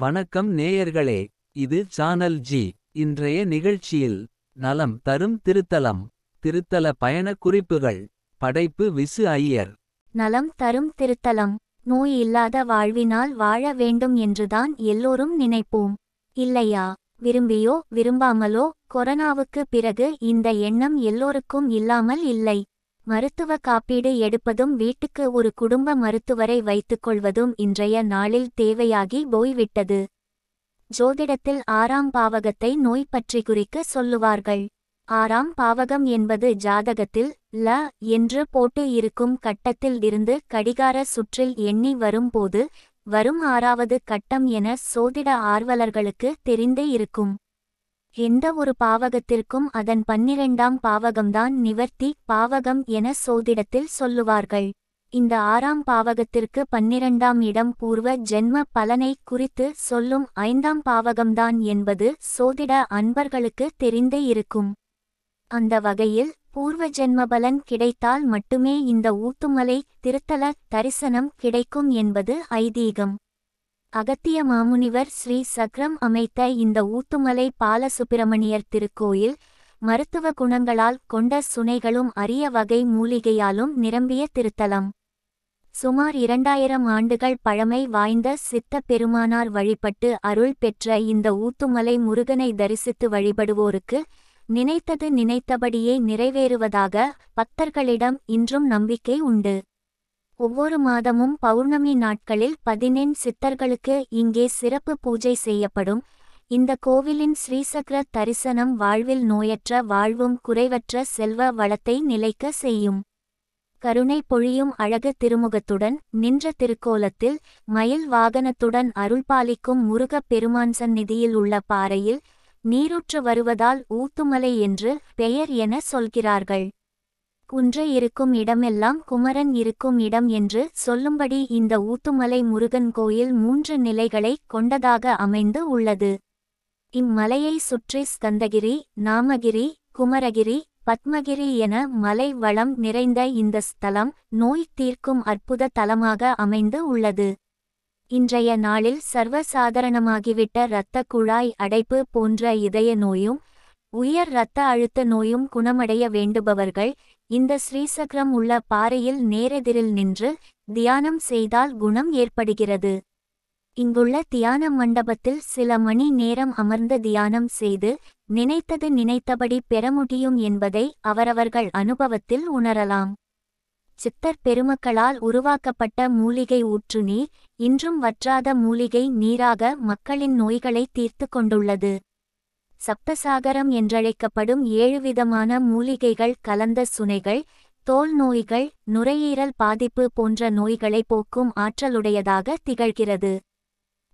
வணக்கம் நேயர்களே இது சானல் ஜி இன்றைய நிகழ்ச்சியில் நலம் தரும் திருத்தலம் திருத்தல பயண குறிப்புகள் படைப்பு விசு ஐயர். நலம் தரும் திருத்தலம் நோய் இல்லாத வாழ்வினால் வாழ வேண்டும் என்றுதான் எல்லோரும் நினைப்போம். இல்லையா விரும்பியோ விரும்பாமலோ கொரோனாவுக்கு பிறகு இந்த எண்ணம் எல்லோருக்கும் இல்லாமல் இல்லை. மருத்துவ காப்பீடு எடுப்பதும் வீட்டுக்கு ஒரு குடும்ப மருத்துவரை வைத்துக்கொள்வதும் இன்றைய நாளில் தேவையாகி போய்விட்டது. ஜோதிடத்தில் ஆறாம் பாவகத்தை நோய் பற்றி குறிக்க சொல்லுவார்கள். ஆறாம் பாவகம் என்பது ஜாதகத்தில் ல என்று போட்டு இருக்கும் கட்டத்தில் இருந்து கடிகார சுற்றில் எண்ணி வரும்போது வரும் ஆறாவது கட்டம் என சோதிட ஆர்வலர்களுக்கு தெரிந்தே இருக்கும். எந்த ஒரு பாவகத்திற்கும் அதன் பன்னிரெண்டாம் பாவகம்தான் நிவர்த்தி பாவகம் என சோதிடத்தில் சொல்லுவார்கள். இந்த ஆறாம் பாவகத்திற்கு பன்னிரண்டாம் இடம் பூர்வ ஜென்ம பலனை குறித்து சொல்லும் ஐந்தாம் பாவகம்தான் என்பது சோதிட அன்பர்களுக்கு தெரிந்தே இருக்கும். அந்த வகையில் பூர்வ ஜென்ம பலன் கிடைத்தால் மட்டுமே இந்த ஊத்துமலை திருத்தல தரிசனம் கிடைக்கும் என்பது ஐதீகம். அகத்திய மாமுனிவர் ஸ்ரீ சக்ரம் அமைத்த இந்த ஊத்துமலை பாலசுப்பிரமணியர் திருக்கோயில் மருத்துவ குணங்களால் கொண்ட சுனைகளும் அரிய வகை மூலிகையாலும் நிரம்பிய திருத்தலம். சுமார் இரண்டாயிரம் ஆண்டுகள் பழமை வாய்ந்த சித்த பெருமானார் வழிபட்டு அருள் பெற்ற இந்த ஊத்துமலை முருகனை தரிசித்து வழிபடுவோருக்கு நினைத்தது நினைத்தபடியே நிறைவேறுவதாக பக்தர்களிடம் இன்றும் நம்பிக்கை உண்டு. ஒவ்வொரு மாதமும் பௌர்ணமி நாட்களில் பதினெண் சித்தர்களுக்கு இங்கே சிறப்பு பூஜை செய்யப்படும். இந்த கோவிலின் ஸ்ரீசக்கர தரிசனம் வாழ்வில் நோயற்ற வாழ்வும் குறைவற்ற செல்வ வளத்தை நிலைக்க செய்யும். கருணை பொழியும் அழகு திருமுகத்துடன் நின்ற திருக்கோலத்தில் மயில் வாகனத்துடன் அருள்பாலிக்கும் முருகப் பெருமான் சந்நிதியில் உள்ள பாறையில் நீரூற்று வருவதால் ஊத்துமலை என்று பெயர் என சொல்கிறார்கள். குன்றை இருக்கும் இடமெல்லாம் குமரன் இருக்கும் இடம் என்று சொல்லும்படி இந்த ஊத்துமலை முருகன் கோயில் மூன்று நிலைகளை கொண்டதாக அமைந்து உள்ளது. இம்மலையை சுற்றி ஸ்கந்தகிரி நாமகிரி குமரகிரி பத்மகிரி என மலை வளம் நிறைந்த இந்த ஸ்தலம் நோய் தீர்க்கும் அற்புத தலமாக அமைந்து உள்ளது. இன்றைய நாளில் சர்வசாதாரணமாகிவிட்ட இரத்த குழாய் அடைப்பு போன்ற இதய நோயும் உயர் இரத்த அழுத்த நோயும் குணமடைய வேண்டுபவர்கள் இந்த ஸ்ரீசக்ரம் உள்ள பாறையில் நேரெதிரில் நின்று தியானம் செய்தால் குணம் ஏற்படுகிறது. இங்குள்ள தியான மண்டபத்தில் சில மணி நேரம் அமர்ந்து தியானம் செய்து நினைத்தது நினைத்தபடி பெற முடியும் என்பதை அவரவர்கள் அனுபவத்தில் உணரலாம். சித்தர் பெருமக்களால் உருவாக்கப்பட்ட மூலிகை ஊற்று நீர் இன்றும் வற்றாத மூலிகை நீராக மக்களின் நோய்களை தீர்த்து கொண்டுள்ளது. சப்தசாகரம் என்றழைக்கப்படும் ஏழு விதமான மூலிகைகள் கலந்த சுனைகள் தோல் நோய்கள் நுரையீரல் பாதிப்பு போன்ற நோய்களை போக்கும் ஆற்றலுடையதாக திகழ்கிறது.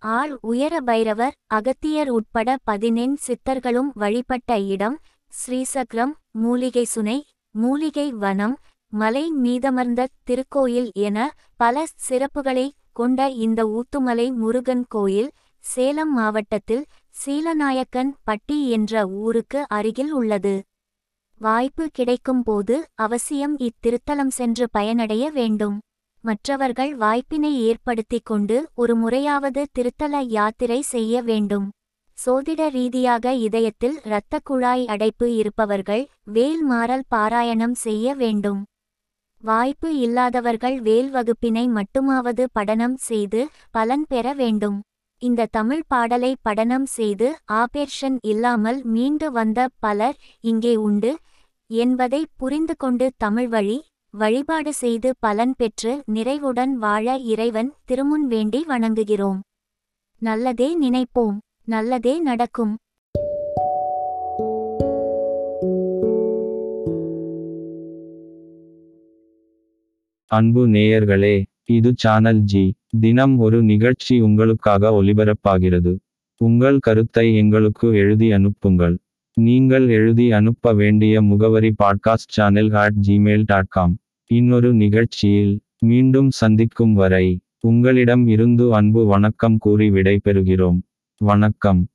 ஆள் உயர பைரவர் அகத்தியர் உட்பட பதினெண் சித்தர்களும் வழிபட்ட இடம் ஸ்ரீசக்ரம் மூலிகை சுனை மூலிகை வனம் மலை மீதமர்ந்த திருக்கோயில் என பல சிறப்புகளை கொண்ட இந்த ஊத்துமலை முருகன் கோயில் சேலம் மாவட்டத்தில் சீலநாயக்கன் பட்டி என்ற ஊருக்கு அருகில் உள்ளது. வாய்ப்பு கிடைக்கும்போது அவசியம் இத்திருத்தலம் சென்று பயனடைய வேண்டும். மற்றவர்கள் வாய்ப்பினை ஏற்படுத்திக் கொண்டு ஒரு முறையாவது திருத்தல யாத்திரை செய்ய வேண்டும். சோதிட ரீதியாக இதயத்தில் இரத்த குழாய் அடைப்பு இருப்பவர்கள் வேல் மாறல் பாராயணம் செய்ய வேண்டும். வாய்ப்பு இல்லாதவர்கள் வேல் வகுப்பினை மட்டுமாவது படனம் செய்து பலன் பெற வேண்டும். இந்த தமிழ் பாடலை படனம் செய்து ஆபேர்ஷன் இல்லாமல் மீண்டு வந்த பலர் இங்கே உண்டு என்பதை புரிந்து கொண்டு தமிழ் வழி வழிபாடு செய்து பலன் பெற்று நிறைவுடன் வாழ இறைவன் திருமுன் வேண்டி வணங்குகிறோம். நல்லதே நினைப்போம் நல்லதே நடக்கும். அன்பு நேயர்களே இது சானல் ஜி தினம் ஒரு நிகழ்ச்சி உங்களுக்காக ஒலிபரப்பாகிறது உங்கள் கருத்தை எங்களுக்கு எழுதி அனுப்புங்கள். நீங்கள் எழுதி அனுப்ப வேண்டிய முகவரி podcast channel at Gmail dot com இன்னொரு நிகழ்ச்சியில் மீண்டும் சந்திக்கும் வரை உங்களிடம் இருந்து அன்பு வணக்கம் கூறி விடைபெறுகிறோம். வணக்கம்.